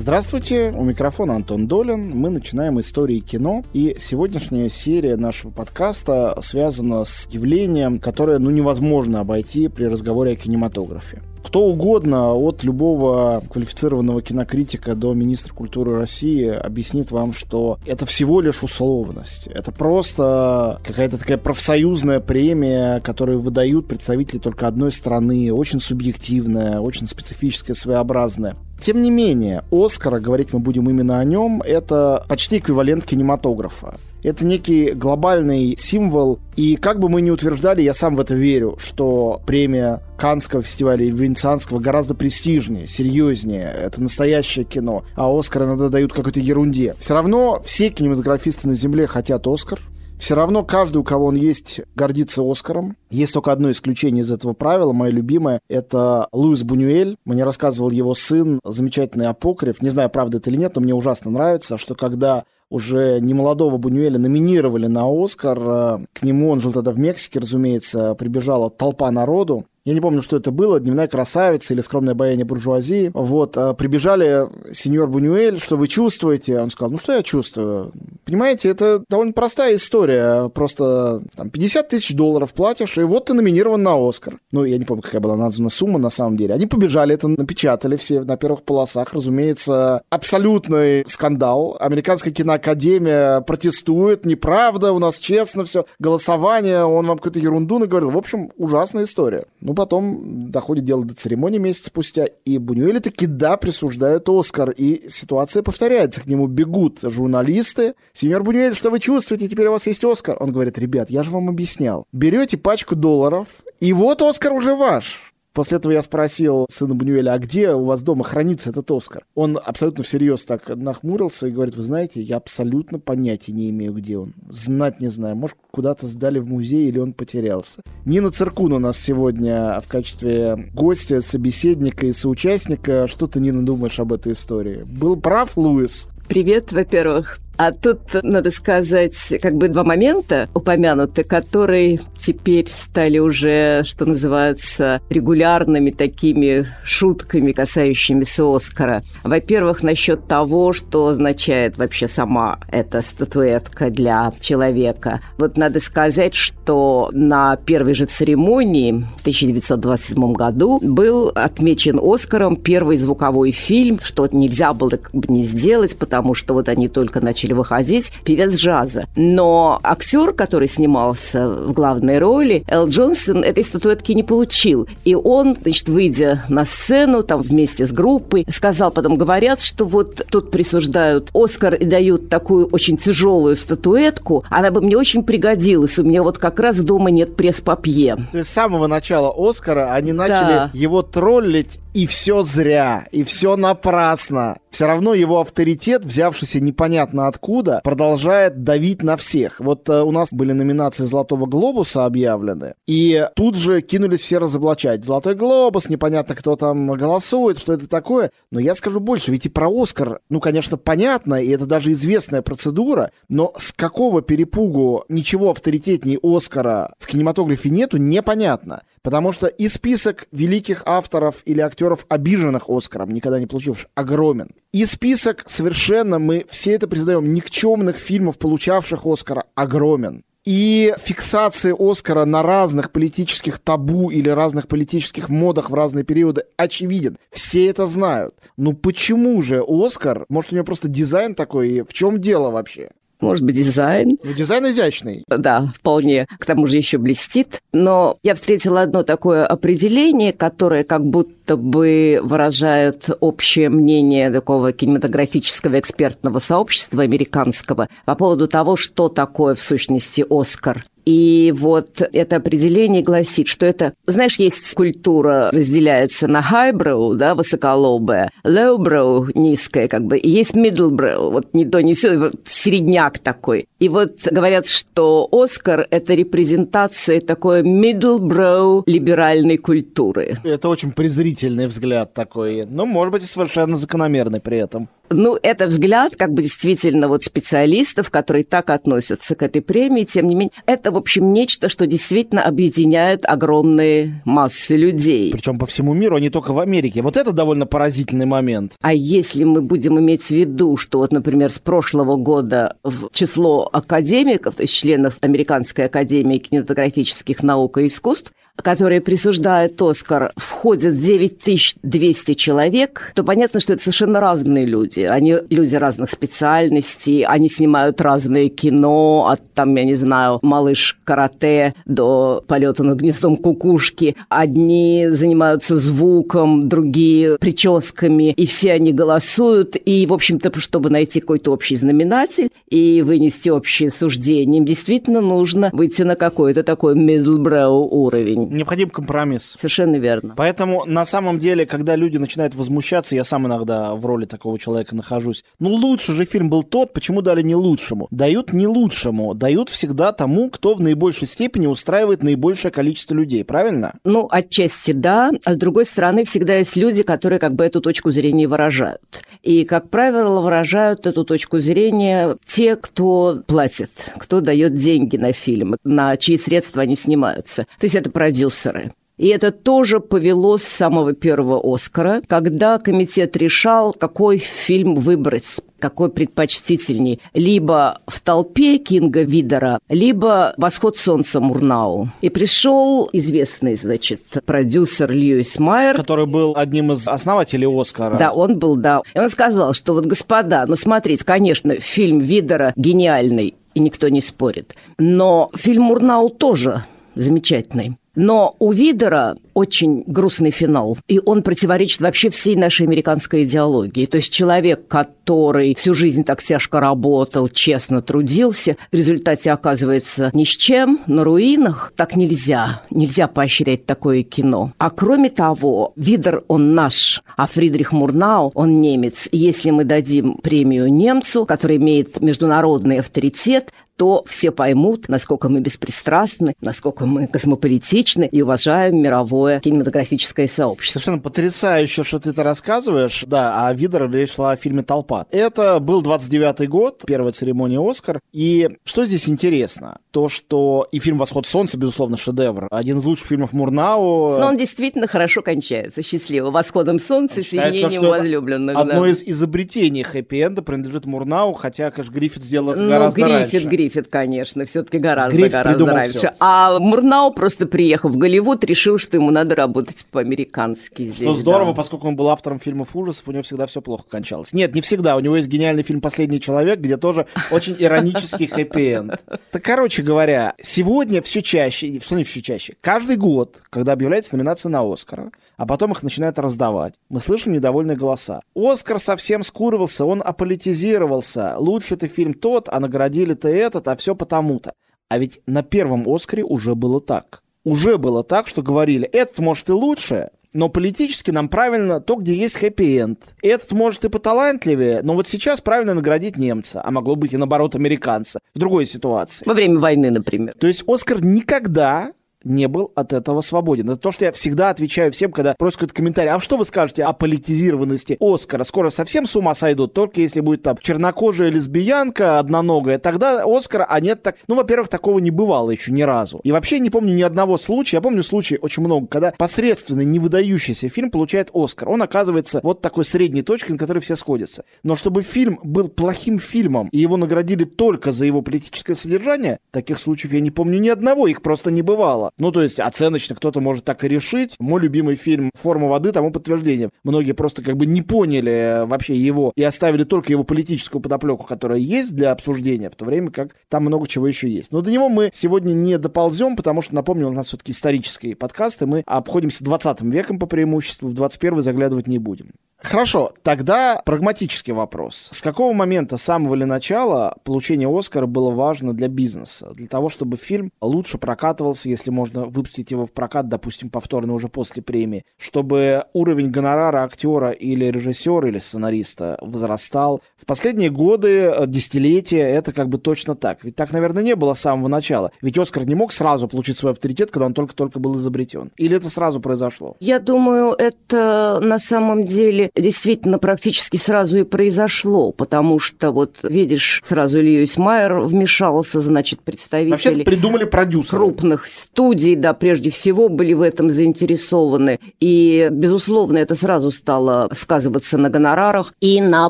Здравствуйте, у микрофона Антон Долин. Мы начинаем истории кино. И сегодняшняя серия нашего подкаста связана с явлением, которое ну, невозможно обойти при разговоре о кинематографе. Кто угодно, от любого квалифицированного кинокритика до министра культуры России, объяснит вам, что это всего лишь условность. Это просто какая-то такая профсоюзная премия, которую выдают представители только одной страны, очень субъективная, очень специфическая, своеобразная. Тем не менее, Оскара, говорить мы будем именно о нем, это почти эквивалент кинематографа. Это некий глобальный символ, и как бы мы ни утверждали, я сам в это верю, что премия Канского фестиваля или Венецианского гораздо престижнее, серьезнее, это настоящее кино, а Оскар иногда дают какой-то ерунде. Все равно все кинематографисты на Земле хотят Оскар, все равно каждый, у кого он есть, гордится Оскаром. Есть только одно исключение из этого правила, мое любимое, это Луис Бунюэль. Мне рассказывал его сын, замечательный апокриф. Не знаю, правда это или нет, но мне ужасно нравится, что когда уже немолодого Бунюэля номинировали на Оскар. Э, к нему, он жил тогда в Мексике, разумеется, прибежала толпа народу. Я не помню, что это было, «Дневная красавица» или «Скромное баяние буржуазии». Вот, а, прибежали сеньор Бунюэль, что вы чувствуете? Он сказал, ну что я чувствую? Понимаете, это довольно простая история. Просто там, 50 тысяч долларов платишь, и вот ты номинирован на «Оскар». Ну, я не помню, какая была названа сумма на самом деле. Они побежали, это напечатали все на первых полосах. Разумеется, абсолютный скандал. Американская киноакадемия протестует. Неправда, у нас честно все. Голосование, он вам какую-то ерунду наговорил. В общем, ужасная история. Ну, потом доходит дело до церемонии месяц спустя, и Бунюэле таки да присуждают Оскар, и ситуация повторяется. К нему бегут журналисты. Сеньор Бунюэль, что вы чувствуете? Теперь у вас есть Оскар. Он говорит, ребят, я же вам объяснял. Берете пачку долларов, и вот Оскар уже ваш. После этого я спросил сына Бунюэля, а где у вас дома хранится этот Оскар? Он абсолютно всерьез так нахмурился и говорит, вы знаете, я абсолютно понятия не имею, где он. Знать не знаю. Может, куда-то сдали в музей или он потерялся. Нина Циркун у нас сегодня в качестве гостя, собеседника и соучастника. Что ты, Нина, думаешь об этой истории? Был прав Луис? Привет, во-первых. А тут, надо сказать, как бы два момента упомянуты, которые теперь стали уже, что называется, регулярными такими шутками, касающимися Оскара. Во-первых, насчет того, что означает вообще сама эта статуэтка для человека. Вот надо сказать, что на первой же церемонии в 1927 году был отмечен Оскаром первый звуковой фильм, что нельзя было как бы не сделать, потому что вот они только начали начали выходить, певец джаза. Но актер, который снимался в главной роли, Эл Джонсон, этой статуэтки не получил. И он, значит, выйдя на сцену, там вместе с группой, сказал, потом говорят, что вот тут присуждают Оскар и дают такую очень тяжелую статуэтку, она бы мне очень пригодилась. У меня вот как раз дома нет пресс-папье. То есть с самого начала Оскара они начали да. его троллить и все зря, и все напрасно. Все равно его авторитет, взявшийся непонятно откуда, продолжает давить на всех. Вот э, у нас были номинации «Золотого глобуса» объявлены, и тут же кинулись все разоблачать. «Золотой глобус», непонятно, кто там голосует, что это такое. Но я скажу больше, ведь и про «Оскар», ну, конечно, понятно, и это даже известная процедура, но с какого перепугу ничего авторитетней «Оскара» в кинематографе нету, непонятно. Потому что и список великих авторов или актеров, обиженных Оскаром, никогда не получивших, огромен. И список совершенно, мы все это признаем, никчемных фильмов, получавших Оскара, огромен. И фиксация Оскара на разных политических табу или разных политических модах в разные периоды очевиден. Все это знают. Ну почему же Оскар, может у него просто дизайн такой, в чем дело вообще? может быть, дизайн. Ну, дизайн изящный. Да, вполне. К тому же еще блестит. Но я встретила одно такое определение, которое как будто бы выражает общее мнение такого кинематографического экспертного сообщества американского по поводу того, что такое в сущности Оскар. И вот это определение гласит, что это, знаешь, есть культура, разделяется на highbrow, да, высоколобая, lowbrow, низкая, как бы, и есть middlebrow, вот не то, не все, вот середняк такой. И вот говорят, что Оскар – это репрезентация такой middle-brow либеральной культуры. Это очень презрительный взгляд такой, но, может быть, и совершенно закономерный при этом. Ну, это взгляд как бы действительно вот специалистов, которые так относятся к этой премии, тем не менее, это, в общем, нечто, что действительно объединяет огромные массы людей. Причем по всему миру, а не только в Америке. Вот это довольно поразительный момент. А если мы будем иметь в виду, что вот, например, с прошлого года в число академиков, то есть членов Американской академии кинематографических наук и искусств, которые присуждают Оскар, входят 9200 человек, то понятно, что это совершенно разные люди. Они люди разных специальностей, они снимают разное кино, от там, я не знаю, малыш карате до полета над гнездом кукушки. Одни занимаются звуком, другие прическами, и все они голосуют. И, в общем-то, чтобы найти какой-то общий знаменатель и вынести общее суждение, им действительно нужно выйти на какой-то такой middle-brow уровень необходим компромисс. Совершенно верно. Поэтому на самом деле, когда люди начинают возмущаться, я сам иногда в роли такого человека нахожусь. Ну лучше же фильм был тот, почему дали не лучшему? Дают не лучшему, дают всегда тому, кто в наибольшей степени устраивает наибольшее количество людей, правильно? Ну, отчасти да, а с другой стороны всегда есть люди, которые как бы эту точку зрения выражают. И, как правило, выражают эту точку зрения те, кто платит, кто дает деньги на фильм, на чьи средства они снимаются. То есть это продюсер продюсеры. И это тоже повело с самого первого «Оскара», когда комитет решал, какой фильм выбрать, какой предпочтительней. Либо «В толпе» Кинга Видера, либо «Восход солнца» Мурнау. И пришел известный, значит, продюсер Льюис Майер. Который был одним из основателей «Оскара». Да, он был, да. И он сказал, что вот, господа, ну смотрите, конечно, фильм Видера гениальный, и никто не спорит. Но фильм Мурнау тоже замечательный. Но у Видера очень грустный финал, и он противоречит вообще всей нашей американской идеологии. То есть человек, который всю жизнь так тяжко работал, честно трудился, в результате оказывается ни с чем, на руинах. Так нельзя. Нельзя поощрять такое кино. А кроме того, Видер, он наш, а Фридрих Мурнау, он немец. И если мы дадим премию немцу, который имеет международный авторитет, то все поймут, насколько мы беспристрастны, насколько мы космополитичны и уважаем мировое кинематографическое сообщество. Совершенно потрясающе, что ты это рассказываешь. Да, а Видер речь шла о фильме «Толпа». Это был 29-й год, первая церемония «Оскар». И что здесь интересно? То, что и фильм «Восход солнца», безусловно, шедевр. Один из лучших фильмов Мурнау. Но он действительно хорошо кончается, счастливо. «Восходом солнца» с единением возлюбленных. Одно да. из изобретений хэппи-энда принадлежит Мурнау, хотя, конечно, Гриффит сделал это ну, гораздо Гриффит, раньше. Гриффит Гриффит, конечно, все-таки гораздо, Гриффит гораздо раньше. Все. А Мурнау просто приехав в Голливуд, решил, что ему надо работать по-американски здесь. Что здорово, да. поскольку он был автором фильмов ужасов, у него всегда все плохо кончалось. Нет, не всегда. У него есть гениальный фильм «Последний человек», где тоже очень иронический хэппи-энд. Так, короче говоря, сегодня все чаще, что не все чаще, каждый год, когда объявляется номинация на Оскара, а потом их начинают раздавать, мы слышим недовольные голоса. Оскар совсем скуривался, он аполитизировался. Лучше ты фильм тот, а наградили-то этот, а все потому-то. А ведь на первом Оскаре уже было так. Уже было так, что говорили, этот может и лучше, но политически нам правильно то, где есть хэппи-энд. Этот может и поталантливее, но вот сейчас правильно наградить немца, а могло быть и наоборот американца в другой ситуации. Во время войны, например. То есть Оскар никогда не был от этого свободен. Это то, что я всегда отвечаю всем, когда просят какой-то комментарий. А что вы скажете о политизированности Оскара? Скоро совсем с ума сойдут, только если будет там чернокожая лесбиянка одноногая, тогда Оскара, а нет так... Ну, во-первых, такого не бывало еще ни разу. И вообще не помню ни одного случая, я помню случаи очень много, когда посредственный, не выдающийся фильм получает Оскар. Он оказывается вот такой средней точкой, на которой все сходятся. Но чтобы фильм был плохим фильмом, и его наградили только за его политическое содержание, таких случаев я не помню ни одного, их просто не бывало. Ну, то есть оценочно кто-то может так и решить. Мой любимый фильм «Форма воды» тому подтверждение. Многие просто как бы не поняли э, вообще его и оставили только его политическую подоплеку, которая есть для обсуждения, в то время как там много чего еще есть. Но до него мы сегодня не доползем, потому что, напомню, у нас все-таки исторические подкасты, мы обходимся 20 веком по преимуществу, в 21 заглядывать не будем. Хорошо, тогда прагматический вопрос. С какого момента, с самого ли начала, получение Оскара было важно для бизнеса? Для того, чтобы фильм лучше прокатывался, если можно выпустить его в прокат, допустим, повторно уже после премии, чтобы уровень гонорара актера или режиссера или сценариста возрастал. В последние годы, э, десятилетия, это как бы точно так. Ведь так, наверное, не было с самого начала. Ведь Оскар не мог сразу получить свой авторитет, когда он только-только был изобретен. Или это сразу произошло? Я думаю, это на самом деле действительно практически сразу и произошло, потому что вот видишь, сразу Льюис Майер вмешался, значит, представители... Вообще придумали продюсеры. Крупных студий, да, прежде всего были в этом заинтересованы. И, безусловно, это сразу стало сказываться на гонорарах и на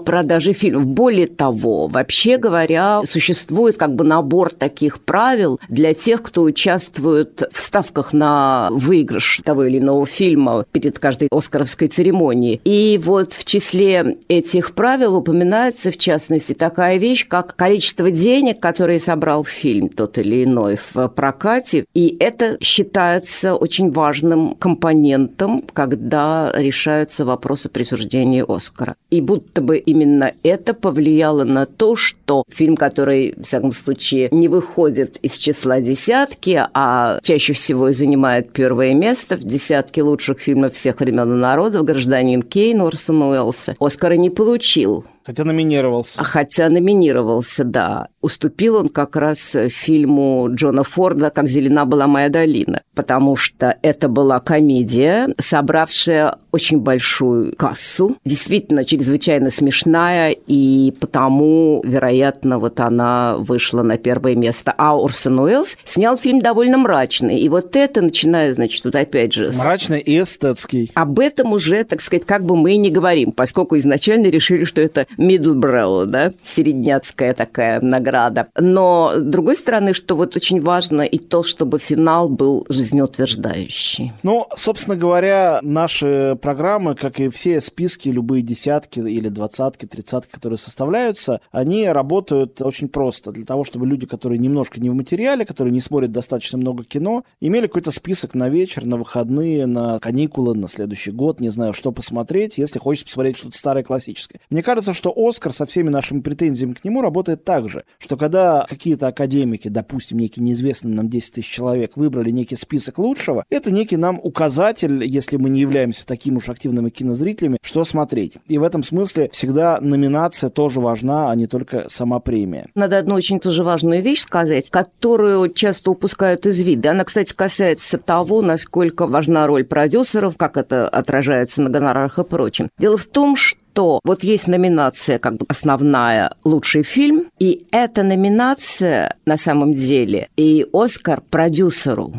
продаже фильмов. Более того, вообще говоря, существует как бы набор таких правил для тех, кто участвует в ставках на выигрыш того или иного фильма перед каждой Оскаровской церемонией. И вот в числе этих правил упоминается, в частности, такая вещь, как количество денег, которые собрал фильм тот или иной в прокате. И это считается очень важным компонентом, когда решаются вопросы присуждения Оскара. И будто бы именно это повлияло на то, что фильм, который, в всяком случае, не выходит из числа десятки, а чаще всего занимает первое место в десятке лучших фильмов всех времен и народов, «Гражданин Кейн» Орсона Уэллса, Оскара не получил. Хотя номинировался. А хотя номинировался, да. Уступил он как раз фильму Джона Форда «Как зелена была моя долина», потому что это была комедия, собравшая очень большую кассу, действительно чрезвычайно смешная, и потому, вероятно, вот она вышла на первое место. А Орсон Уэллс снял фильм довольно мрачный, и вот это, начиная, значит, тут опять же... Мрачный и эстетский. Об этом уже, так сказать, как бы мы и не говорим, поскольку изначально решили, что это Middlebrow, да, середняцкая такая награда. Но, с другой стороны, что вот очень важно и то, чтобы финал был жизнеутверждающий. Ну, собственно говоря, наши программы, как и все списки, любые десятки или двадцатки, тридцатки, которые составляются, они работают очень просто. Для того, чтобы люди, которые немножко не в материале, которые не смотрят достаточно много кино, имели какой-то список на вечер, на выходные, на каникулы, на следующий год, не знаю, что посмотреть, если хочется посмотреть что-то старое классическое. Мне кажется, что Оскар со всеми нашими претензиями к нему работает так же, что когда какие-то академики, допустим, некий неизвестный нам 10 тысяч человек, выбрали некий список лучшего, это некий нам указатель, если мы не являемся таким уж активными кинозрителями, что смотреть. И в этом смысле всегда номинация тоже важна, а не только сама премия. Надо одну очень тоже важную вещь сказать, которую часто упускают из вида. Она, кстати, касается того, насколько важна роль продюсеров, как это отражается на гонорарах и прочем. Дело в том, что что вот есть номинация как бы основная «Лучший фильм», и эта номинация на самом деле и «Оскар» продюсеру.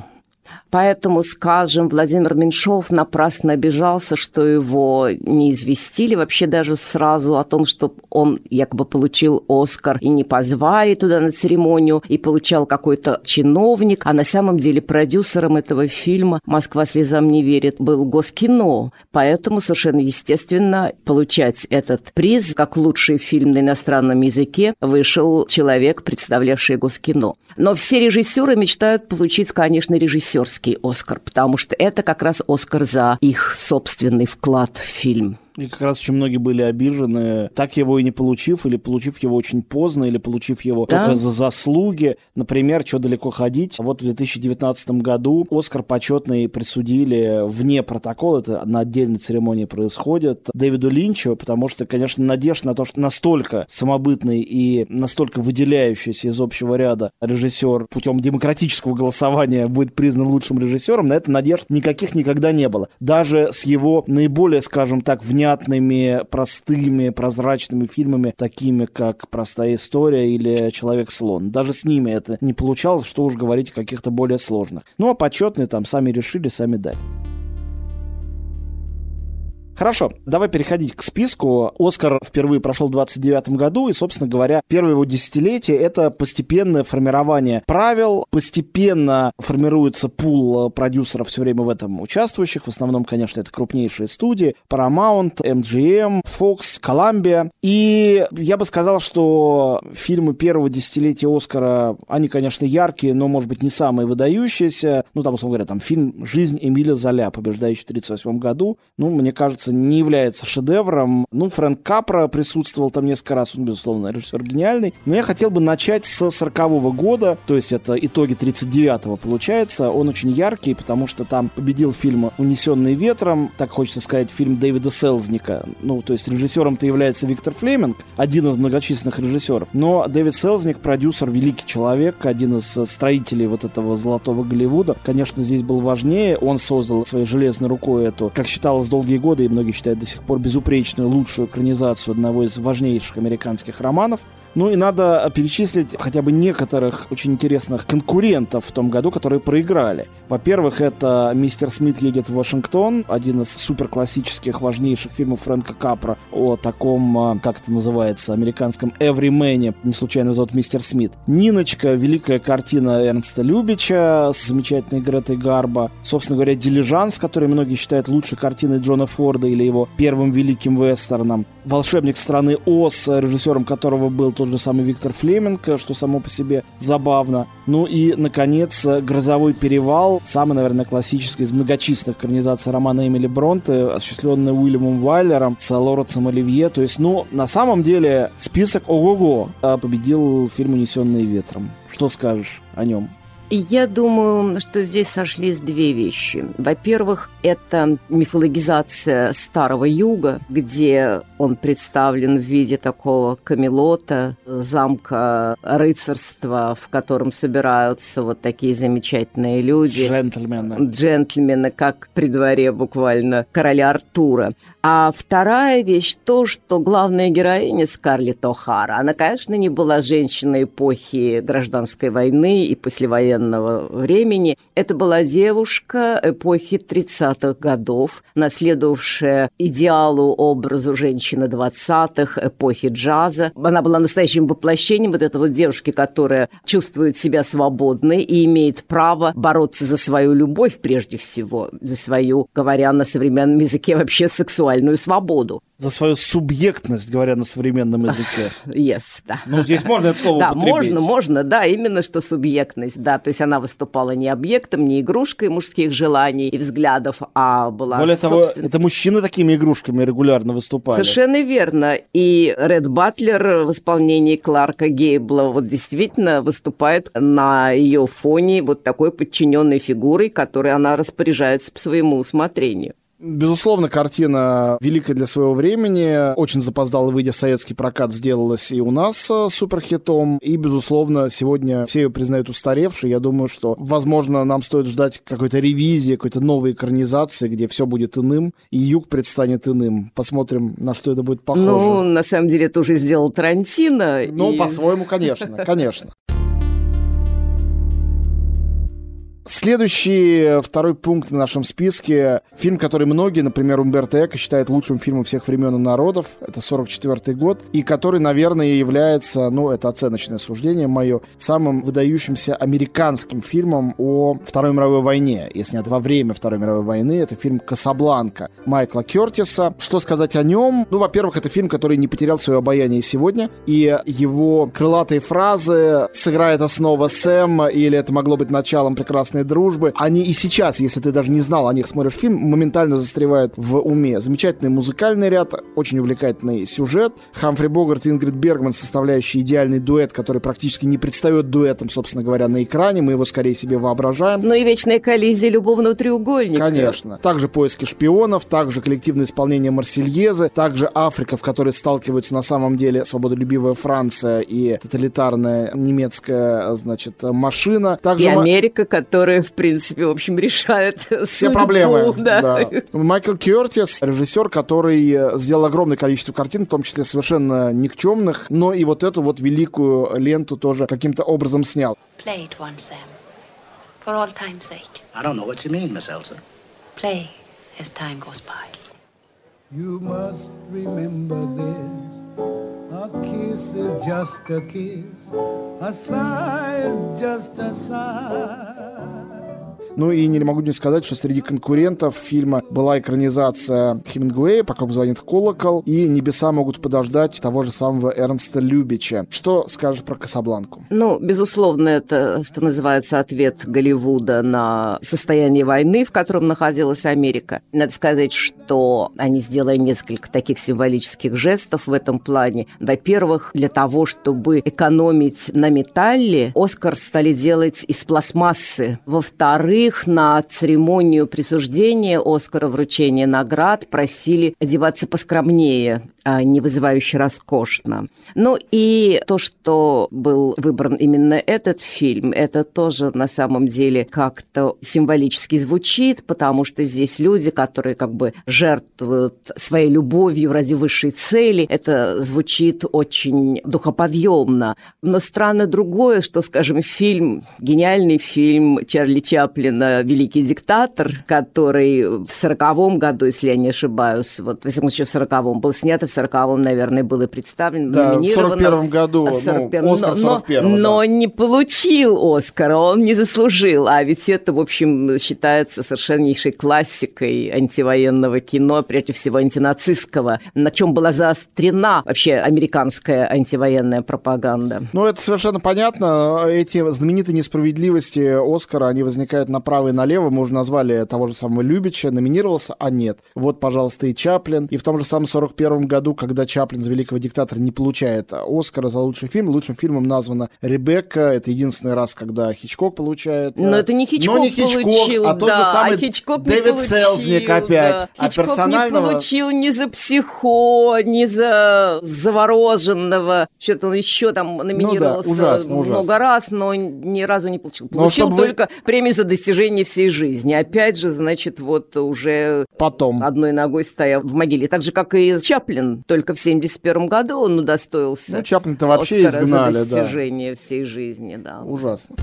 Поэтому, скажем, Владимир Меньшов напрасно обижался, что его не известили вообще даже сразу о том, что он якобы получил Оскар и не позвали туда на церемонию, и получал какой-то чиновник, а на самом деле продюсером этого фильма «Москва слезам не верит» был Госкино. Поэтому совершенно естественно получать этот приз как лучший фильм на иностранном языке вышел человек, представлявший Госкино. Но все режиссеры мечтают получить, конечно, режиссерский Оскар, потому что это как раз Оскар за их собственный вклад в фильм. И как раз очень многие были обижены, так его и не получив, или получив его очень поздно, или получив его да? только за заслуги. Например, что далеко ходить. Вот в 2019 году Оскар почетный присудили вне протокола, это на отдельной церемонии происходит, Дэвиду Линчу, потому что, конечно, надежда на то, что настолько самобытный и настолько выделяющийся из общего ряда режиссер путем демократического голосования будет признан лучшим режиссером, на это надежд никаких никогда не было. Даже с его наиболее, скажем так, вне понятными, простыми, прозрачными фильмами, такими как «Простая история» или «Человек-слон». Даже с ними это не получалось, что уж говорить о каких-то более сложных. Ну, а почетные там сами решили, сами дали. Хорошо, давай переходить к списку. Оскар впервые прошел в 29 году, и, собственно говоря, первое его десятилетие — это постепенное формирование правил, постепенно формируется пул продюсеров все время в этом участвующих. В основном, конечно, это крупнейшие студии. Paramount, MGM, Fox, Columbia. И я бы сказал, что фильмы первого десятилетия Оскара, они, конечно, яркие, но, может быть, не самые выдающиеся. Ну, там, условно говоря, там фильм «Жизнь Эмиля Золя», побеждающий в 1938 году. Ну, мне кажется, кажется, не является шедевром. Ну, Фрэнк Капра присутствовал там несколько раз, он, безусловно, режиссер гениальный. Но я хотел бы начать с 40 -го года, то есть это итоги 39-го получается. Он очень яркий, потому что там победил фильм «Унесенный ветром», так хочется сказать, фильм Дэвида Селзника. Ну, то есть режиссером-то является Виктор Флеминг, один из многочисленных режиссеров. Но Дэвид Селзник, продюсер, великий человек, один из строителей вот этого золотого Голливуда. Конечно, здесь был важнее. Он создал своей железной рукой эту, как считалось долгие годы, многие считают до сих пор безупречную, лучшую экранизацию одного из важнейших американских романов. Ну и надо перечислить хотя бы некоторых очень интересных конкурентов в том году, которые проиграли. Во-первых, это «Мистер Смит едет в Вашингтон», один из суперклассических важнейших фильмов Фрэнка Капра о таком, а, как это называется, американском «Эвримэне», не случайно зовут «Мистер Смит». «Ниночка», великая картина Эрнста Любича с замечательной Гретой Гарбо. Собственно говоря, «Дилижанс», который многие считают лучшей картиной Джона Форда или его первым великим вестерном. «Волшебник страны Оз», режиссером которого был тот же самый Виктор Флеминг, что само по себе забавно. Ну и, наконец, «Грозовой перевал», самый, наверное, классический из многочисленных экранизаций романа Эмили Бронте, осуществленный Уильямом Вайлером с Лоренцем Оливье. То есть, ну, на самом деле, список ого-го а победил фильм «Унесенные ветром». Что скажешь о нем? Я думаю, что здесь сошлись две вещи. Во-первых, это мифологизация Старого Юга, где он представлен в виде такого камелота, замка рыцарства, в котором собираются вот такие замечательные люди. Джентльмены. Джентльмены, как при дворе буквально короля Артура. А вторая вещь то, что главная героиня Скарлетт О'Хара, она, конечно, не была женщиной эпохи гражданской войны и послевоенной военного времени. Это была девушка эпохи 30-х годов, наследовавшая идеалу, образу женщины 20-х, эпохи джаза. Она была настоящим воплощением вот этой вот девушки, которая чувствует себя свободной и имеет право бороться за свою любовь прежде всего, за свою, говоря на современном языке, вообще сексуальную свободу за свою субъектность, говоря на современном языке. Yes, да. Ну, здесь можно это слово Да, можно, можно, да, именно что субъектность, да. То есть она выступала не объектом, не игрушкой мужских желаний и взглядов, а была Более того, это мужчины такими игрушками регулярно выступали. Совершенно верно. И Ред Батлер в исполнении Кларка Гейбла вот действительно выступает на ее фоне вот такой подчиненной фигурой, которой она распоряжается по своему усмотрению. Безусловно, картина великая для своего времени. Очень запоздала, выйдя в советский прокат, сделалась и у нас э, суперхитом. И, безусловно, сегодня все ее признают устаревшей. Я думаю, что, возможно, нам стоит ждать какой-то ревизии, какой-то новой экранизации, где все будет иным, и юг предстанет иным. Посмотрим, на что это будет похоже. Ну, на самом деле, это уже сделал Тарантино. Ну, и... по-своему, конечно, конечно. Следующий, второй пункт на нашем списке. Фильм, который многие, например, Умберто Эко считают лучшим фильмом всех времен и народов. Это 44 год. И который, наверное, является, ну, это оценочное суждение мое, самым выдающимся американским фильмом о Второй мировой войне. И снят во время Второй мировой войны. Это фильм «Касабланка» Майкла Кертиса. Что сказать о нем? Ну, во-первых, это фильм, который не потерял свое обаяние сегодня. И его крылатые фразы «сыграет основа Сэм» или «это могло быть началом прекрасного прекрасной дружбы. Они и сейчас, если ты даже не знал о них, смотришь фильм, моментально застревают в уме. Замечательный музыкальный ряд, очень увлекательный сюжет. Хамфри Богарт и Ингрид Бергман, составляющие идеальный дуэт, который практически не предстает дуэтом, собственно говоря, на экране. Мы его скорее себе воображаем. Ну и вечная коллизия любовного треугольника. Конечно. Также поиски шпионов, также коллективное исполнение Марсельезы, также Африка, в которой сталкиваются на самом деле свободолюбивая Франция и тоталитарная немецкая, значит, машина. Также и Америка, которая которые, в принципе, в общем, решают все судьбу, проблемы. Да. Да. Майкл Кертис, режиссер, который э, сделал огромное количество картин, в том числе совершенно никчемных, но и вот эту вот великую ленту тоже каким-то образом снял. Play it once, Sam. For all time's sake. I don't know what you mean, Miss Elsa. Play as time goes by. You must remember this. A kiss is just a kiss. A sigh is just a sigh. Ну и не могу не сказать, что среди конкурентов фильма была экранизация Хемингуэя, «Пока звонит колокол», и «Небеса могут подождать» того же самого Эрнста Любича. Что скажешь про «Касабланку»? Ну, безусловно, это, что называется, ответ Голливуда на состояние войны, в котором находилась Америка. Надо сказать, что они сделали несколько таких символических жестов в этом плане. Во-первых, для того, чтобы экономить на металле, Оскар стали делать из пластмассы. Во-вторых, на церемонию присуждения Оскара вручения наград просили одеваться поскромнее, а не вызывающе роскошно. Ну и то, что был выбран именно этот фильм, это тоже на самом деле как-то символически звучит, потому что здесь люди, которые как бы жертвуют своей любовью ради высшей цели. Это звучит очень духоподъемно. Но странно другое, что, скажем, фильм, гениальный фильм Чарли Чаплина «Великий диктатор», который в сороковом году, если я не ошибаюсь, вот, в всяком случае, в сороковом был снят, и в сороковом, наверное, был и представлен, да, в сорок первом году, в 41 ну, Оскар но, но, но не получил Оскара, он не заслужил, а ведь это, в общем, считается совершеннейшей классикой антивоенного кино, прежде всего антинацистского, на чем была заострена вообще американская антивоенная пропаганда. Ну, это совершенно понятно. Эти знаменитые несправедливости Оскара, они возникают направо и налево. Мы уже назвали того же самого Любича, номинировался, а нет. Вот, пожалуйста, и Чаплин. И в том же самом 41 году, когда Чаплин за «Великого диктатора» не получает Оскара за лучший фильм, лучшим фильмом названа «Ребекка». Это единственный раз, когда Хичкок получает. Но это не Хичкок, Но не Хичкок получил, а тот да, же самый а Хичкок Дэвид Селзник опять. Да. А Хичкок персонального... не получил ни за психо, ни за завороженного. Что-то он еще там номинировался ну, да, ужасно, много ужасно. раз, но ни разу не получил. Получил только вы... премию за достижение всей жизни. Опять же, значит, вот уже потом одной ногой стоя в могиле. Так же, как и Чаплин. Только в 71 году он удостоился Ну, Чаплин-то вообще Оскара изгнали, за достижение да. всей жизни, да. Ужасно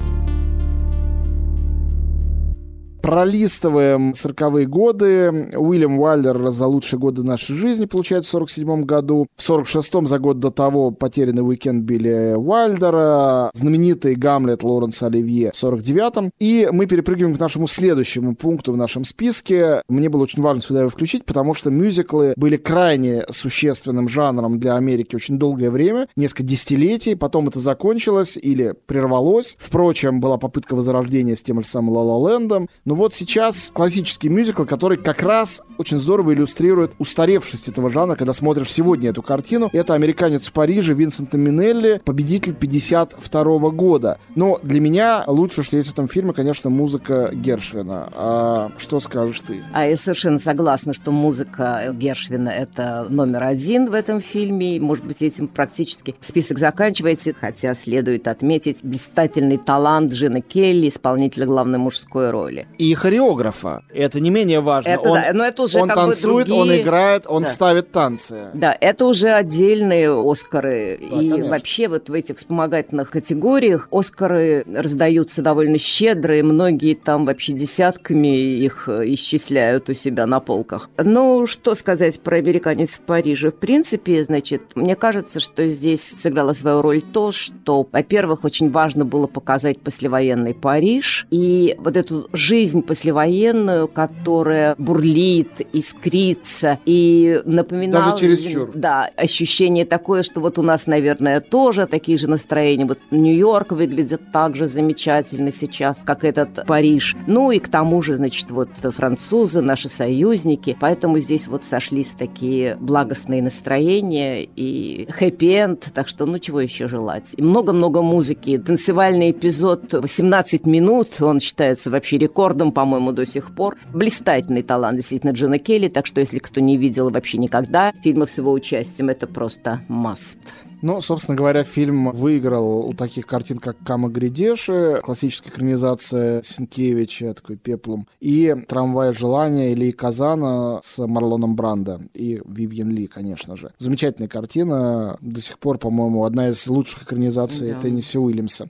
пролистываем 40-е годы. Уильям Уайлер за лучшие годы нашей жизни получает в 47 году. В 46-м, за год до того, потерянный уикенд Билли Уайлдера. Знаменитый Гамлет Лоренса Оливье в 49-м. И мы перепрыгиваем к нашему следующему пункту в нашем списке. Мне было очень важно сюда его включить, потому что мюзиклы были крайне существенным жанром для Америки очень долгое время, несколько десятилетий. Потом это закончилось или прервалось. Впрочем, была попытка возрождения с тем же самым «Ла Ла Лэндом». Но вот сейчас классический мюзикл, который как раз очень здорово иллюстрирует устаревшесть этого жанра, когда смотришь сегодня эту картину. Это «Американец в Париже» Винсента Минелли, победитель 52 года. Но для меня лучше, что есть в этом фильме, конечно, музыка Гершвина. А что скажешь ты? А я совершенно согласна, что музыка Гершвина — это номер один в этом фильме. Может быть, этим практически список заканчивается, хотя следует отметить блистательный талант Джина Келли, исполнителя главной мужской роли и хореографа. Это не менее важно. Это, он, да, но это уже он как танцует, бы другие... он играет, он да. ставит танцы. Да, это уже отдельные Оскары. Да, и конечно. вообще вот в этих вспомогательных категориях Оскары раздаются довольно щедро, и многие там вообще десятками их исчисляют у себя на полках. Ну, что сказать про «Американец в Париже»? В принципе, значит, мне кажется, что здесь сыграла свою роль то, что, во-первых, очень важно было показать послевоенный Париж и вот эту жизнь жизнь послевоенную, которая бурлит, искрится и напоминала... Даже чересчур. Да, ощущение такое, что вот у нас, наверное, тоже такие же настроения. Вот Нью-Йорк выглядит так же замечательно сейчас, как этот Париж. Ну и к тому же, значит, вот французы, наши союзники. Поэтому здесь вот сошлись такие благостные настроения и хэппи-энд. Так что, ну чего еще желать? И много-много музыки. Танцевальный эпизод 18 минут, он считается вообще рекорд рекордом, по-моему, до сих пор. Блистательный талант, действительно, Джона Келли, так что если кто не видел вообще никогда фильмов с его участием, это просто must. Ну, собственно говоря, фильм выиграл у таких картин, как «Кама Гридеши», классическая экранизация Сенкевича, такой пеплом, и «Трамвай желания» или «Казана» с Марлоном Брандо и Вивьен Ли, конечно же. Замечательная картина, до сих пор, по-моему, одна из лучших экранизаций да. Тенниси Уильямса.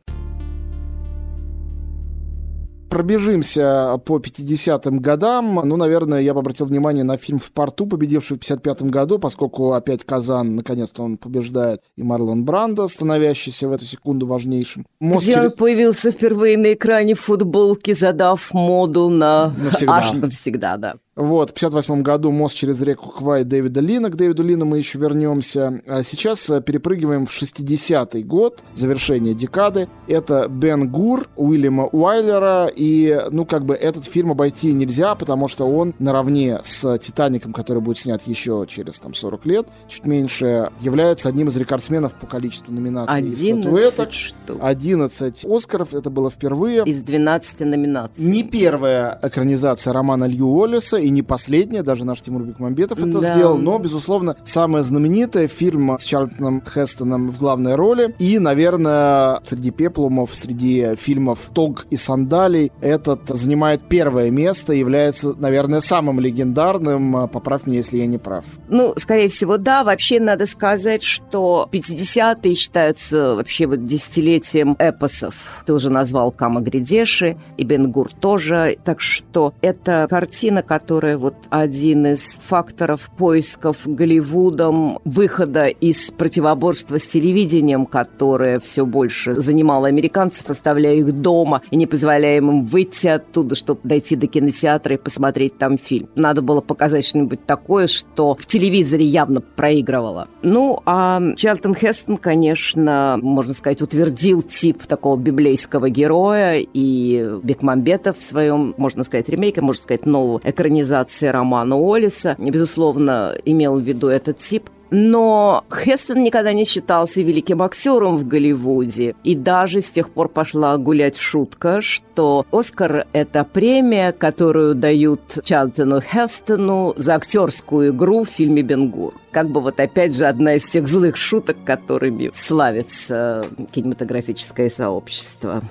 Пробежимся по 50-м годам. Ну, наверное, я бы обратил внимание на фильм «В порту», победивший в 55-м году, поскольку опять Казан, наконец-то он побеждает, и Марлон Брандо, становящийся в эту секунду важнейшим. Мост Где он появился впервые на экране в футболке, задав моду на... Навсегда. Аж навсегда, да. Вот, в 58 году «Мост через реку Квай» Дэвида Лина. К Дэвиду Лину мы еще вернемся. А сейчас э, перепрыгиваем в 60-й год, завершение декады. Это «Бен Гур» Уильяма Уайлера. И, ну, как бы этот фильм обойти нельзя, потому что он наравне с «Титаником», который будет снят еще через там 40 лет, чуть меньше, является одним из рекордсменов по количеству номинаций 11 статуэток. штук. 11 Оскаров, это было впервые. Из 12 номинаций. Не первая экранизация романа Лью Уоллеса, и не последняя, даже наш Тимур Бекмамбетов это да. сделал, но, безусловно, самая знаменитая фильм с Чарльтоном Хестоном в главной роли, и, наверное, среди пеплумов, среди фильмов «Тог и сандалий» этот занимает первое место, является, наверное, самым легендарным, поправь меня, если я не прав. Ну, скорее всего, да. Вообще, надо сказать, что 50-е считаются вообще вот десятилетием эпосов. Ты уже назвал Кама Гридеши, и Бенгур тоже. Так что это картина, которая которая вот один из факторов поисков Голливудом выхода из противоборства с телевидением, которое все больше занимало американцев, оставляя их дома и не позволяя им выйти оттуда, чтобы дойти до кинотеатра и посмотреть там фильм. Надо было показать что-нибудь такое, что в телевизоре явно проигрывало. Ну, а Чарльтон Хестон, конечно, можно сказать, утвердил тип такого библейского героя, и Бекмамбетов в своем, можно сказать, ремейке, можно сказать, нового экранизации экранизации романа Олиса, безусловно, имел в виду этот тип. Но Хестон никогда не считался великим актером в Голливуде. И даже с тех пор пошла гулять шутка, что «Оскар» — это премия, которую дают Чарльтону Хестону за актерскую игру в фильме «Бенгур». Как бы вот опять же одна из тех злых шуток, которыми славится кинематографическое сообщество.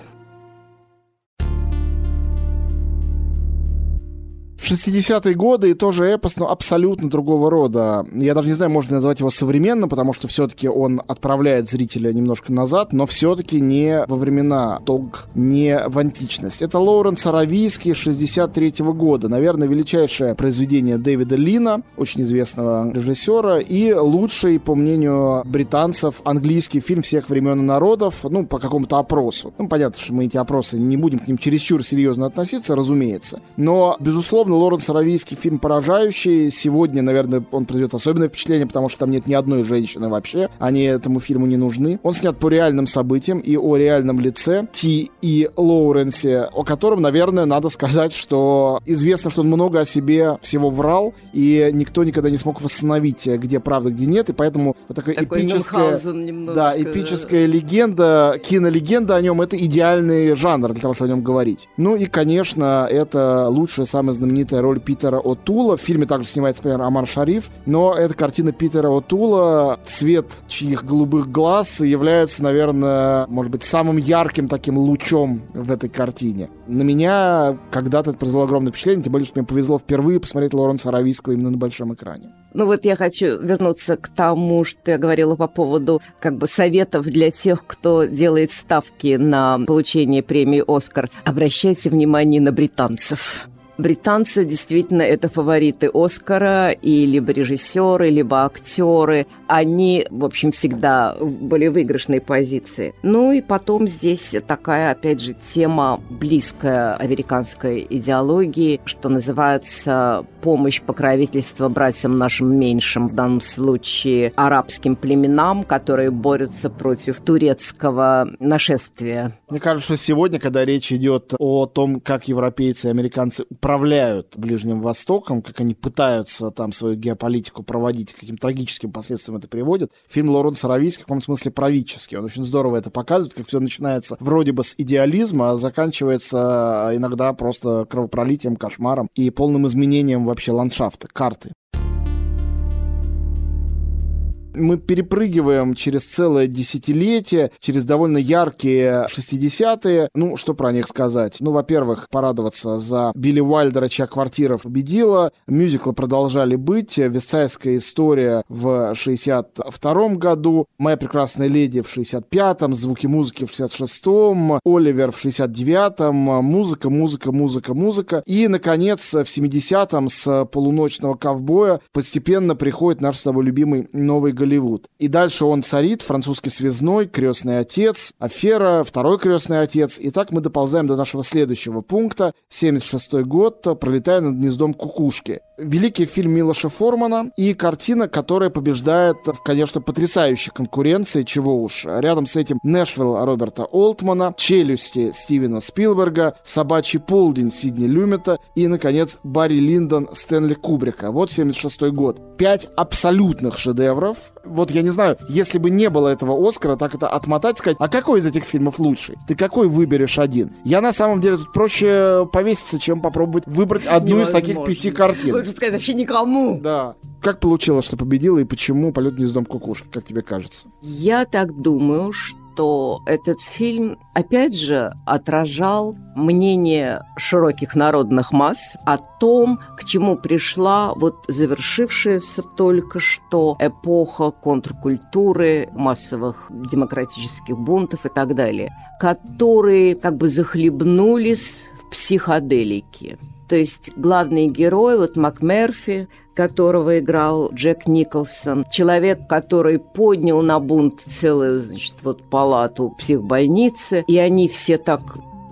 60-е годы и тоже эпос, но абсолютно другого рода. Я даже не знаю, можно назвать его современным, потому что все-таки он отправляет зрителя немножко назад, но все-таки не во времена Тог, не в античность. Это Лоуренс Аравийский 63 -го года. Наверное, величайшее произведение Дэвида Лина, очень известного режиссера, и лучший, по мнению британцев, английский фильм всех времен и народов, ну, по какому-то опросу. Ну, понятно, что мы эти опросы не будем к ним чересчур серьезно относиться, разумеется. Но, безусловно, Лоренс Аравийский фильм поражающий. Сегодня, наверное, он произведет особенное впечатление, потому что там нет ни одной женщины вообще. Они этому фильму не нужны. Он снят по реальным событиям и о реальном лице Ти и Лоуренсе, о котором, наверное, надо сказать, что известно, что он много о себе всего врал, и никто никогда не смог восстановить, где правда, где нет, и поэтому вот такая Такой эпическая, да, эпическая да. легенда, кинолегенда о нем, это идеальный жанр для того, чтобы о нем говорить. Ну и, конечно, это лучшая, самая знаменитая знаменитая роль Питера О'Тула. В фильме также снимается, например, Амар Шариф. Но эта картина Питера О'Тула, цвет чьих голубых глаз, является, наверное, может быть, самым ярким таким лучом в этой картине. На меня когда-то это произвело огромное впечатление, тем более, что мне повезло впервые посмотреть Лоренса Аравийского именно на большом экране. Ну вот я хочу вернуться к тому, что я говорила по поводу как бы советов для тех, кто делает ставки на получение премии «Оскар». Обращайте внимание на британцев. Британцы действительно это фавориты Оскара, и либо режиссеры, либо актеры. Они, в общем, всегда в более выигрышной позиции. Ну и потом здесь такая, опять же, тема близкая американской идеологии, что называется помощь, покровительство братьям нашим меньшим, в данном случае арабским племенам, которые борются против турецкого нашествия. Мне кажется, что сегодня, когда речь идет о том, как европейцы и американцы управляют Ближним Востоком, как они пытаются там свою геополитику проводить, каким трагическим последствиям это приводит, фильм Лоренса Аравийский в каком-то смысле правительский. Он очень здорово это показывает, как все начинается вроде бы с идеализма, а заканчивается иногда просто кровопролитием, кошмаром и полным изменением вообще ландшафта, карты. Мы перепрыгиваем через целое десятилетие, через довольно яркие 60-е. Ну, что про них сказать? Ну, во-первых, порадоваться за Билли Уайлдера, чья квартира победила. Мюзиклы продолжали быть. Вестсайская история в 62 году. Моя прекрасная леди в 65-м. Звуки музыки в 66-м. Оливер в 69-м. Музыка, музыка, музыка, музыка. И, наконец, в 70-м с полуночного ковбоя постепенно приходит наш с тобой любимый новый Голливуд. И дальше он царит, французский связной, крестный отец, афера, второй крестный отец. И так мы доползаем до нашего следующего пункта. 76 год, пролетая над гнездом кукушки. Великий фильм Милоша Формана и картина, которая побеждает в, конечно, потрясающей конкуренции, чего уж. Рядом с этим Нэшвилл Роберта Олтмана, Челюсти Стивена Спилберга, Собачий полдень Сидни Люмета и, наконец, Барри Линдон Стэнли Кубрика. Вот 76 год. Пять абсолютных шедевров. Вот я не знаю, если бы не было этого Оскара, так это отмотать, сказать, а какой из этих фильмов лучший? Ты какой выберешь один? Я на самом деле тут проще повеситься, чем попробовать выбрать одну из таких пяти картин. Лучше сказать вообще никому. Да. Как получилось, что победила и почему «Полет гнездом кукушки», как тебе кажется? Я так думаю, что этот фильм, опять же, отражал мнение широких народных масс о том, к чему пришла вот завершившаяся только что эпоха контркультуры, массовых демократических бунтов и так далее, которые как бы захлебнулись в психоделике. То есть главный герой, вот МакМерфи, которого играл Джек Николсон, человек, который поднял на бунт целую, значит, вот палату психбольницы, и они все так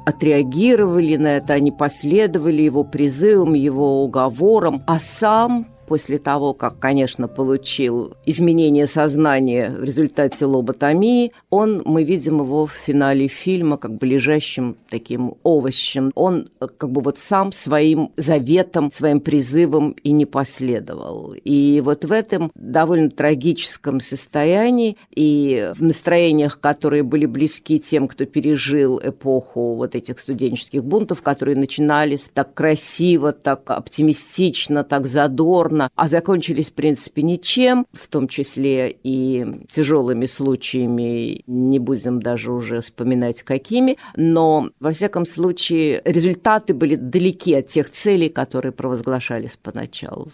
отреагировали на это, они последовали его призывам, его уговорам, а сам после того, как, конечно, получил изменение сознания в результате лоботомии, он, мы видим его в финале фильма как бы лежащим таким овощем. Он э, как бы вот сам своим заветом, своим призывом и не последовал. И вот в этом довольно трагическом состоянии и в настроениях, которые были близки тем, кто пережил эпоху вот этих студенческих бунтов, которые начинались так красиво, так оптимистично, так задорно, упорно, а закончились, в принципе, ничем, в том числе и тяжелыми случаями, не будем даже уже вспоминать какими, но, во всяком случае, результаты были далеки от тех целей, которые провозглашались поначалу.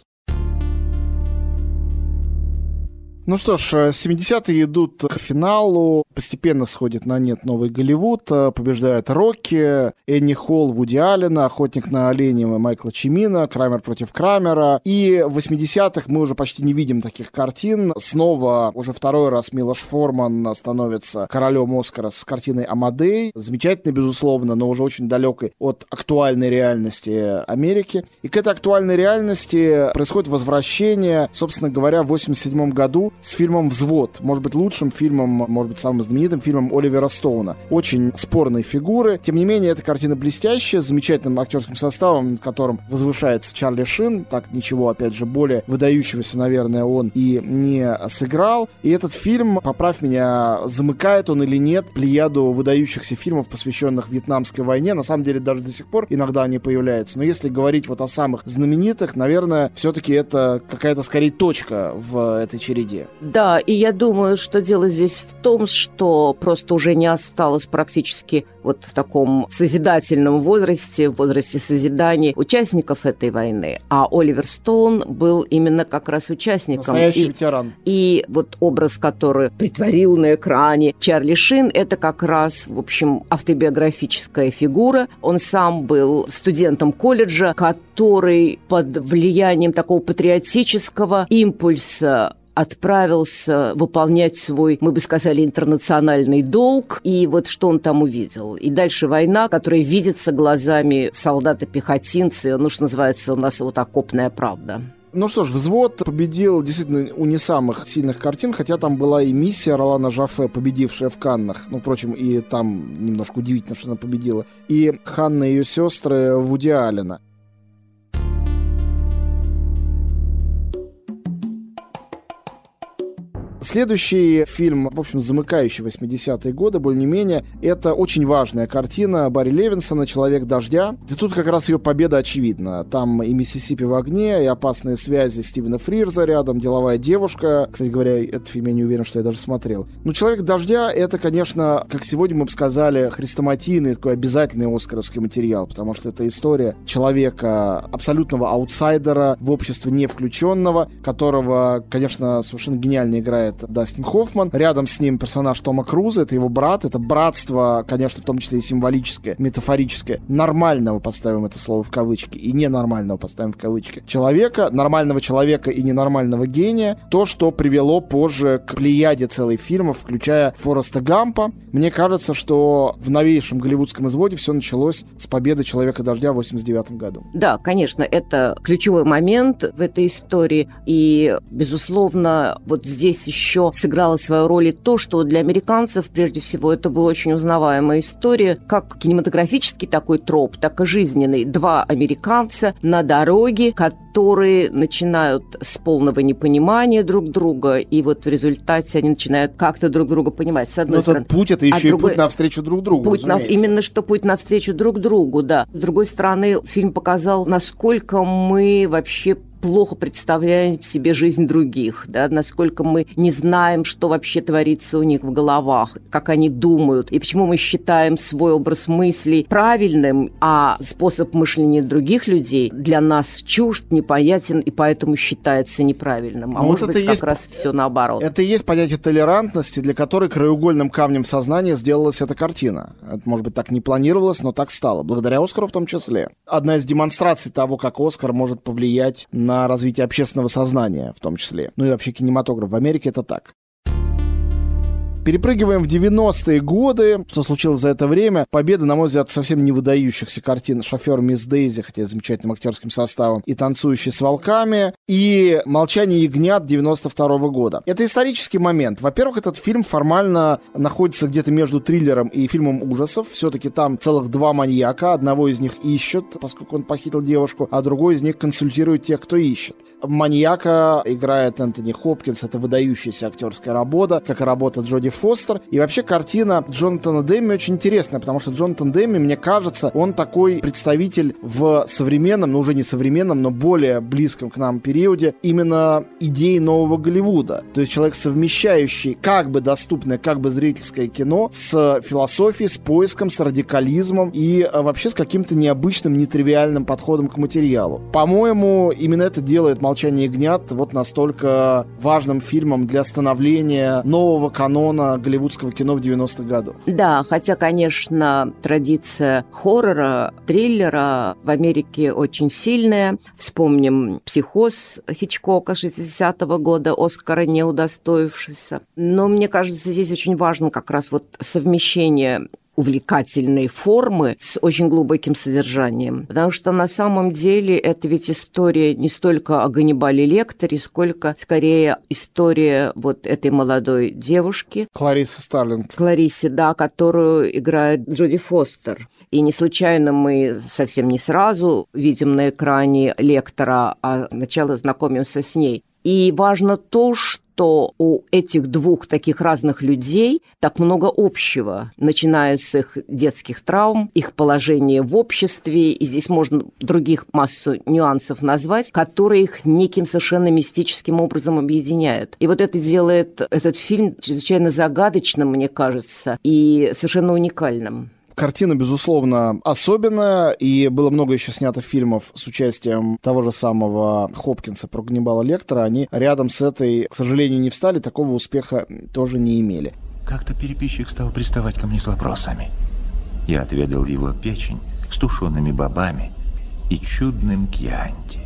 Ну что ж, 70-е идут к финалу, постепенно сходит на нет новый Голливуд, э, побеждает Рокки, Энни Холл, Вуди Аллена, Охотник на оленей Майкла Чимина, Крамер против Крамера. И в 80-х мы уже почти не видим таких картин. Снова уже второй раз Милош Форман становится королем Оскара с картиной «Амадей». Замечательно, безусловно, но уже очень далекой от актуальной реальности Америки. И к этой актуальной реальности происходит возвращение, собственно говоря, в 87 году с фильмом «Взвод». Может быть, лучшим фильмом, может быть, самым знаменитым фильмом Оливера Стоуна. Очень спорные фигуры. Тем не менее, эта картина блестящая, с замечательным актерским составом, над которым возвышается Чарли Шин. Так ничего, опять же, более выдающегося, наверное, он и не сыграл. И этот фильм, поправь меня, замыкает он или нет плеяду выдающихся фильмов, посвященных Вьетнамской войне. На самом деле, даже до сих пор иногда они появляются. Но если говорить вот о самых знаменитых, наверное, все-таки это какая-то скорее точка в этой череде. Да, и я думаю, что дело здесь в том, что просто уже не осталось практически вот в таком созидательном возрасте, в возрасте созидания участников этой войны. А Оливер Стоун был именно как раз участником. Настоящий и, ветеран. И вот образ, который притворил на экране Чарли Шин, это как раз, в общем, автобиографическая фигура. Он сам был студентом колледжа, который под влиянием такого патриотического импульса отправился выполнять свой, мы бы сказали, интернациональный долг. И вот что он там увидел. И дальше война, которая видится глазами солдата-пехотинца, ну, что называется у нас вот окопная правда. Ну что ж, «Взвод» победил действительно у не самых сильных картин, хотя там была и миссия Ролана Жафе, победившая в Каннах. Ну, впрочем, и там немножко удивительно, что она победила. И Ханна и ее сестры Вуди Аллена. Следующий фильм, в общем, замыкающий 80-е годы, более-менее, это очень важная картина Барри Левинсона «Человек дождя». И тут как раз ее победа очевидна. Там и «Миссисипи в огне», и «Опасные связи» Стивена Фрирза рядом, «Деловая девушка». Кстати говоря, этот фильм я не уверен, что я даже смотрел. Но «Человек дождя» — это, конечно, как сегодня мы бы сказали, хрестоматийный, такой обязательный оскаровский материал, потому что это история человека, абсолютного аутсайдера, в общество не включенного, которого, конечно, совершенно гениально играет Дастин Хоффман. Рядом с ним персонаж Тома Круза, это его брат, это братство, конечно, в том числе и символическое, метафорическое, нормального, поставим это слово в кавычки, и ненормального, поставим в кавычки, человека, нормального человека и ненормального гения, то, что привело позже к плеяде целых фильмов, включая Фореста Гампа. Мне кажется, что в новейшем голливудском изводе все началось с победы «Человека дождя» в 89 году. Да, конечно, это ключевой момент в этой истории. И, безусловно, вот здесь еще сыграло свою роль и то, что для американцев, прежде всего, это была очень узнаваемая история, как кинематографический такой троп, так и жизненный. Два американца на дороге, которые начинают с полного непонимания друг друга, и вот в результате они начинают как-то друг друга понимать. С одной Но стороны. путь это еще а и другой... путь навстречу друг другу. Путь на... Именно что путь навстречу друг другу, да. С другой стороны, фильм показал, насколько мы вообще плохо представляем себе жизнь других, да, насколько мы не знаем, что вообще творится у них в головах, как они думают, и почему мы считаем свой образ мыслей правильным, а способ мышления других людей для нас чужд, непонятен и поэтому считается неправильным. А ну, может быть, как есть, раз все наоборот. Это и есть понятие толерантности, для которой краеугольным камнем сознания сделалась эта картина. Это, может быть, так не планировалось, но так стало, благодаря Оскару в том числе. Одна из демонстраций того, как Оскар может повлиять на на развитие общественного сознания в том числе. Ну и вообще кинематограф. В Америке это так. Перепрыгиваем в 90-е годы. Что случилось за это время? Победа, на мой взгляд, совсем не выдающихся картин «Шофер Мисс Дейзи», хотя замечательным актерским составом, и «Танцующий с волками», и «Молчание ягнят» 92 -го года. Это исторический момент. Во-первых, этот фильм формально находится где-то между триллером и фильмом ужасов. Все-таки там целых два маньяка. Одного из них ищут, поскольку он похитил девушку, а другой из них консультирует тех, кто ищет. Маньяка играет Энтони Хопкинс. Это выдающаяся актерская работа, как и работа Джоди Фостер. И вообще картина Джонатана Дэмми очень интересная, потому что Джонатан Дэмми, мне кажется, он такой представитель в современном, но уже не современном, но более близком к нам периоде именно идей нового Голливуда. То есть человек, совмещающий как бы доступное, как бы зрительское кино с философией, с поиском, с радикализмом и э, вообще с каким-то необычным, нетривиальным подходом к материалу. По-моему, именно это делает «Молчание ягнят» вот настолько важным фильмом для становления нового канона голливудского кино в 90-х годах. Да, хотя, конечно, традиция хоррора, триллера в Америке очень сильная. Вспомним «Психоз» Хичкока 60-го года, Оскара не удостоившийся. Но мне кажется, здесь очень важно как раз вот совмещение увлекательной формы с очень глубоким содержанием. Потому что на самом деле это ведь история не столько о Ганнибале Лекторе, сколько скорее история вот этой молодой девушки. Кларисы Старлинг. Кларисе, да, которую играет Джоди Фостер. И не случайно мы совсем не сразу видим на экране Лектора, а сначала знакомимся с ней. И важно то, что у этих двух таких разных людей так много общего, начиная с их детских травм, их положения в обществе, и здесь можно других массу нюансов назвать, которые их неким совершенно мистическим образом объединяют. И вот это делает этот фильм чрезвычайно загадочным, мне кажется, и совершенно уникальным. Картина, безусловно, особенная, и было много еще снято фильмов с участием того же самого Хопкинса про Ганнибала Лектора. Они рядом с этой, к сожалению, не встали, такого успеха тоже не имели. Как-то переписчик стал приставать ко мне с вопросами. Я отведал его печень с тушеными бобами и чудным кьянти.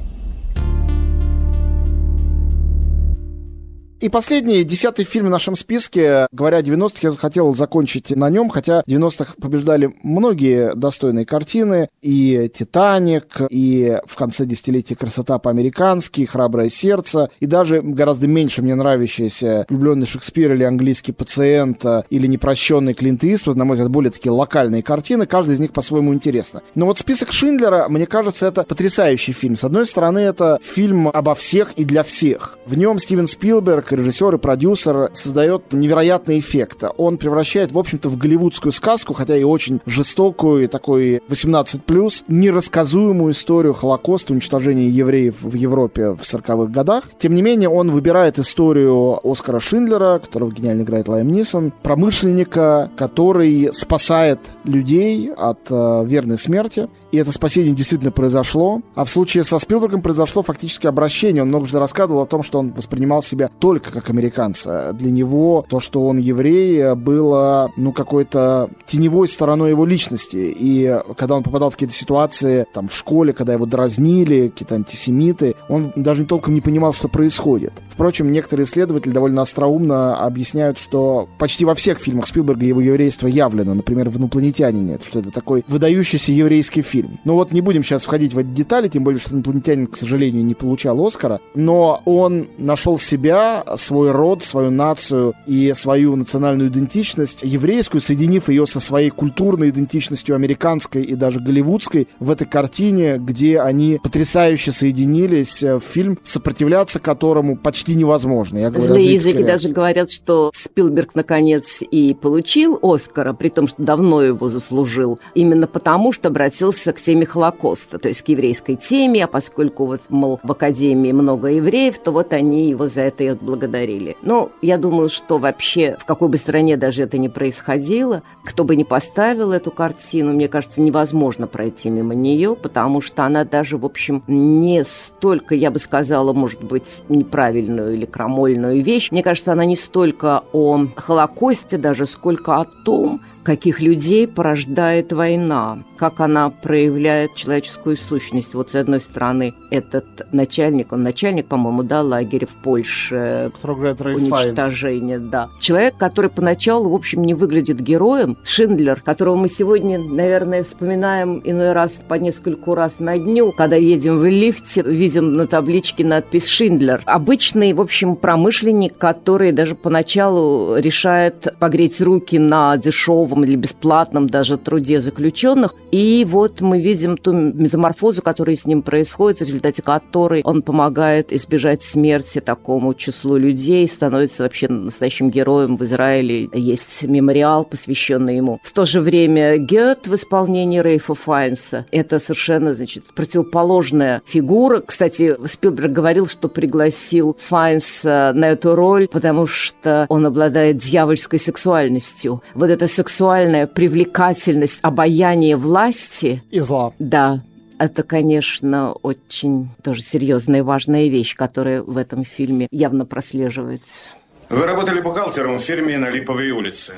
И последний, десятый фильм в нашем списке. Говоря о 90-х, я захотел закончить на нем, хотя в 90-х побеждали многие достойные картины. И «Титаник», и в конце десятилетия «Красота по-американски», «Храброе сердце», и даже гораздо меньше мне нравящиеся «Влюбленный Шекспир» или «Английский пациент», или «Непрощенный Клинт Иствуд», на мой взгляд, более такие локальные картины. Каждый из них по-своему интересно. Но вот список Шиндлера, мне кажется, это потрясающий фильм. С одной стороны, это фильм обо всех и для всех. В нем Стивен Спилберг как режиссер и продюсер, создает невероятный эффект. Он превращает, в общем-то, в голливудскую сказку, хотя и очень жестокую, и такой 18+, нерассказуемую историю Холокоста, уничтожения евреев в Европе в 40-х годах. Тем не менее, он выбирает историю Оскара Шиндлера, которого гениально играет Лайм Нисон, промышленника, который спасает людей от э, верной смерти и это спасение действительно произошло. А в случае со Спилбергом произошло фактически обращение. Он многожды рассказывал о том, что он воспринимал себя только как американца. Для него то, что он еврей, было, ну, какой-то теневой стороной его личности. И когда он попадал в какие-то ситуации, там, в школе, когда его дразнили, какие-то антисемиты, он даже толком не понимал, что происходит. Впрочем, некоторые исследователи довольно остроумно объясняют, что почти во всех фильмах Спилберга его еврейство явлено. Например, в «Инопланетянине», что это такой выдающийся еврейский фильм фильм. Ну вот не будем сейчас входить в эти детали, тем более, что инопланетянин, к сожалению, не получал Оскара, но он нашел себя, свой род, свою нацию и свою национальную идентичность еврейскую, соединив ее со своей культурной идентичностью американской и даже голливудской в этой картине, где они потрясающе соединились э, в фильм, сопротивляться которому почти невозможно. Я говорю, Злые языки даже говорят, что Спилберг наконец и получил Оскара, при том, что давно его заслужил, именно потому, что обратился к теме Холокоста, то есть к еврейской теме, а поскольку вот, мол, в Академии много евреев, то вот они его за это и отблагодарили. Ну, я думаю, что вообще в какой бы стране даже это не происходило, кто бы не поставил эту картину, мне кажется, невозможно пройти мимо нее, потому что она даже, в общем, не столько, я бы сказала, может быть, неправильную или крамольную вещь. Мне кажется, она не столько о Холокосте даже, сколько о том, каких людей порождает война, как она проявляет человеческую сущность. Вот с одной стороны, этот начальник, он начальник, по-моему, да, лагеря в Польше, уничтожение, да. Человек, который поначалу, в общем, не выглядит героем, Шиндлер, которого мы сегодня, наверное, вспоминаем иной раз по нескольку раз на дню, когда едем в лифте, видим на табличке надпись «Шиндлер». Обычный, в общем, промышленник, который даже поначалу решает погреть руки на дешевом дешевом или бесплатном даже труде заключенных. И вот мы видим ту метаморфозу, которая с ним происходит, в результате которой он помогает избежать смерти такому числу людей, становится вообще настоящим героем в Израиле. Есть мемориал, посвященный ему. В то же время Гет в исполнении Рейфа Файнса – это совершенно, значит, противоположная фигура. Кстати, Спилберг говорил, что пригласил Файнса на эту роль, потому что он обладает дьявольской сексуальностью. Вот эта сексуальность сексуальная привлекательность, обаяние власти. И зла. Да, это, конечно, очень тоже серьезная и важная вещь, которая в этом фильме явно прослеживается. Вы работали бухгалтером в фирме на Липовой улице.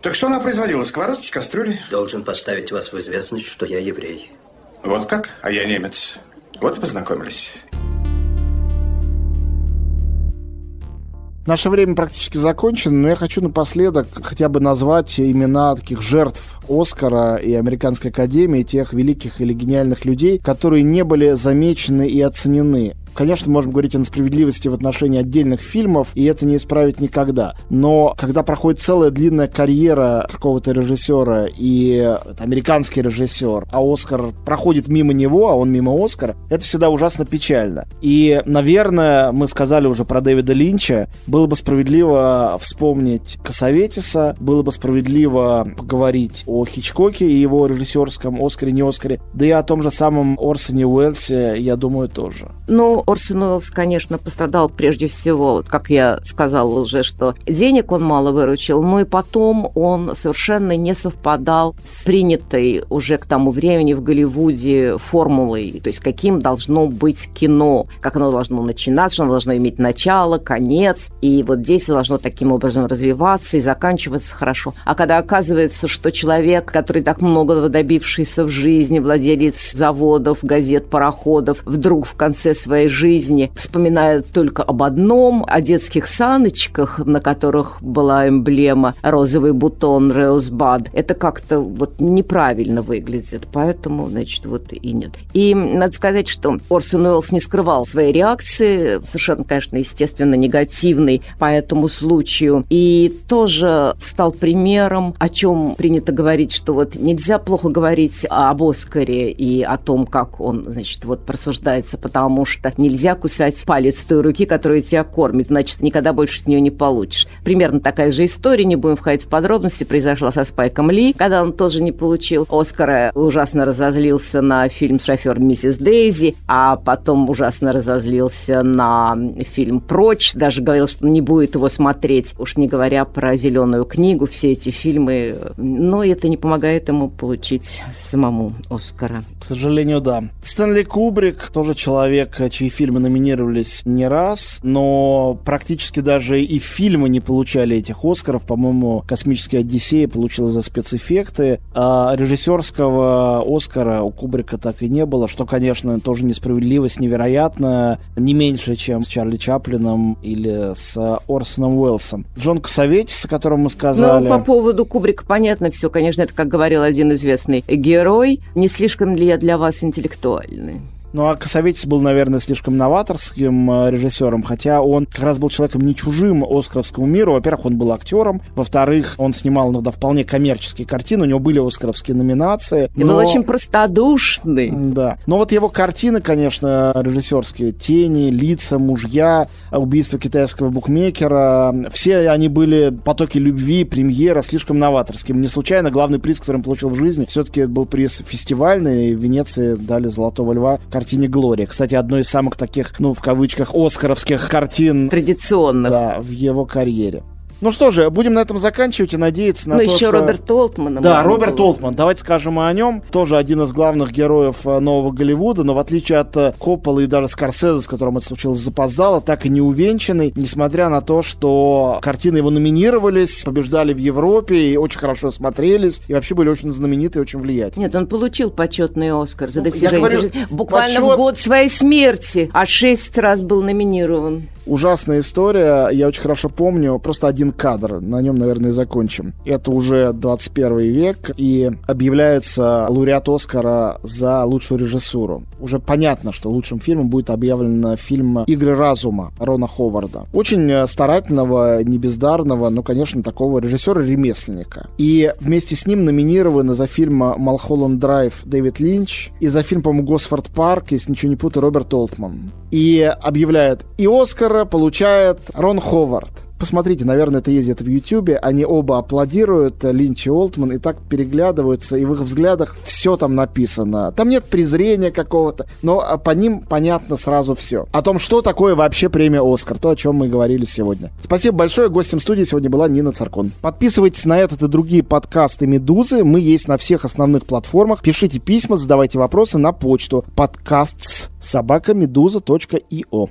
Так что она производила? Сковородки, кастрюли? Должен поставить вас в известность, что я еврей. Вот как? А я немец. Вот и познакомились. Наше время практически закончено, но я хочу напоследок хотя бы назвать имена таких жертв Оскара и Американской Академии, тех великих или гениальных людей, которые не были замечены и оценены. Конечно, можем говорить о несправедливости в отношении отдельных фильмов, и это не исправить никогда. Но когда проходит целая длинная карьера какого-то режиссера, и это американский режиссер, а Оскар проходит мимо него, а он мимо Оскара, это всегда ужасно печально. И, наверное, мы сказали уже про Дэвида Линча, было бы справедливо вспомнить Косоветиса, было бы справедливо поговорить о Хичкоке и его режиссерском Оскаре, не Оскаре, да и о том же самом Орсоне Уэллсе, я думаю, тоже. Ну, Орсон Уэллс, конечно, пострадал прежде всего, вот как я сказала уже, что денег он мало выручил, но и потом он совершенно не совпадал с принятой уже к тому времени в Голливуде формулой, то есть каким должно быть кино, как оно должно начинаться, оно должно иметь начало, конец, и вот здесь должно таким образом развиваться и заканчиваться хорошо. А когда оказывается, что человек, который так много добившийся в жизни, владелец заводов, газет, пароходов, вдруг в конце своей жизни вспоминает только об одном, о детских саночках, на которых была эмблема розовый бутон Роузбад. Это как-то вот неправильно выглядит, поэтому, значит, вот и нет. И надо сказать, что Орсон Уэллс не скрывал своей реакции, совершенно, конечно, естественно, негативной по этому случаю, и тоже стал примером, о чем принято говорить, что вот нельзя плохо говорить об Оскаре и о том, как он, значит, вот просуждается, потому что нельзя кусать палец той руки, которая тебя кормит, значит, никогда больше с нее не получишь. Примерно такая же история, не будем входить в подробности, произошла со Спайком Ли, когда он тоже не получил Оскара, ужасно разозлился на фильм «Шофер миссис Дейзи», а потом ужасно разозлился на фильм «Прочь», даже говорил, что не будет его смотреть, уж не говоря про «Зеленую книгу», все эти фильмы, но это не помогает ему получить самому Оскара. К сожалению, да. Стэнли Кубрик, тоже человек, чьи фильмы номинировались не раз, но практически даже и фильмы не получали этих Оскаров. По-моему, «Космическая Одиссея» получила за спецэффекты, а режиссерского Оскара у Кубрика так и не было, что, конечно, тоже несправедливость невероятно, не меньше, чем с Чарли Чаплином или с Орсоном Уэллсом. Джон Косоветис, о котором мы сказали. Ну, по поводу Кубрика понятно все. Конечно, это, как говорил один известный герой, не слишком ли я для вас интеллектуальный? Ну, а Косоветис был, наверное, слишком новаторским э, режиссером, хотя он как раз был человеком не чужим оскаровскому миру. Во-первых, он был актером, во-вторых, он снимал иногда вполне коммерческие картины, у него были оскаровские номинации. И но... был очень простодушный. Да. Но вот его картины, конечно, режиссерские, «Тени», «Лица», «Мужья», «Убийство китайского букмекера», все они были потоки любви, премьера, слишком новаторским. Не случайно главный приз, который он получил в жизни, все-таки был приз фестивальный, в Венеции дали «Золотого льва» картине «Глория». Кстати, одной из самых таких, ну, в кавычках, оскаровских картин. Традиционных. Да, в его карьере. Ну что же, будем на этом заканчивать и надеяться на ну, то, еще что... Роберт Олтман. Да, Роберт было. Олтман. Давайте скажем о нем. Тоже один из главных героев э, нового Голливуда, но в отличие от э, Коппола и даже Скорсезе, с которым это случилось запоздало, так и не увенчанный, несмотря на то, что картины его номинировались, побеждали в Европе и очень хорошо смотрелись, и вообще были очень знаменитые, очень влиятельные. Нет, он получил почетный Оскар за достижение. Говорю, Буквально почет... в год своей смерти, а шесть раз был номинирован. Ужасная история, я очень хорошо помню, просто один кадр, на нем, наверное, и закончим. Это уже 21 век, и объявляется лауреат Оскара за лучшую режиссуру. Уже понятно, что лучшим фильмом будет объявлен фильм «Игры разума» Рона Ховарда. Очень старательного, небездарного, ну, конечно, такого режиссера-ремесленника. И вместе с ним номинированы за фильм «Малхолланд Драйв» Дэвид Линч и за фильм, по-моему, «Госфорд Парк», если ничего не путаю, Роберт Олтман. И объявляет и Оскара получает Рон Ховард. Посмотрите, наверное, это где-то в Ютьюбе. Они оба аплодируют, Линч и Олтман, и так переглядываются, и в их взглядах все там написано. Там нет презрения какого-то, но а, по ним понятно сразу все. О том, что такое вообще премия «Оскар», то, о чем мы говорили сегодня. Спасибо большое. Гостем студии сегодня была Нина Царкон. Подписывайтесь на этот и другие подкасты «Медузы». Мы есть на всех основных платформах. Пишите письма, задавайте вопросы на почту подкастс собакамедуза.io.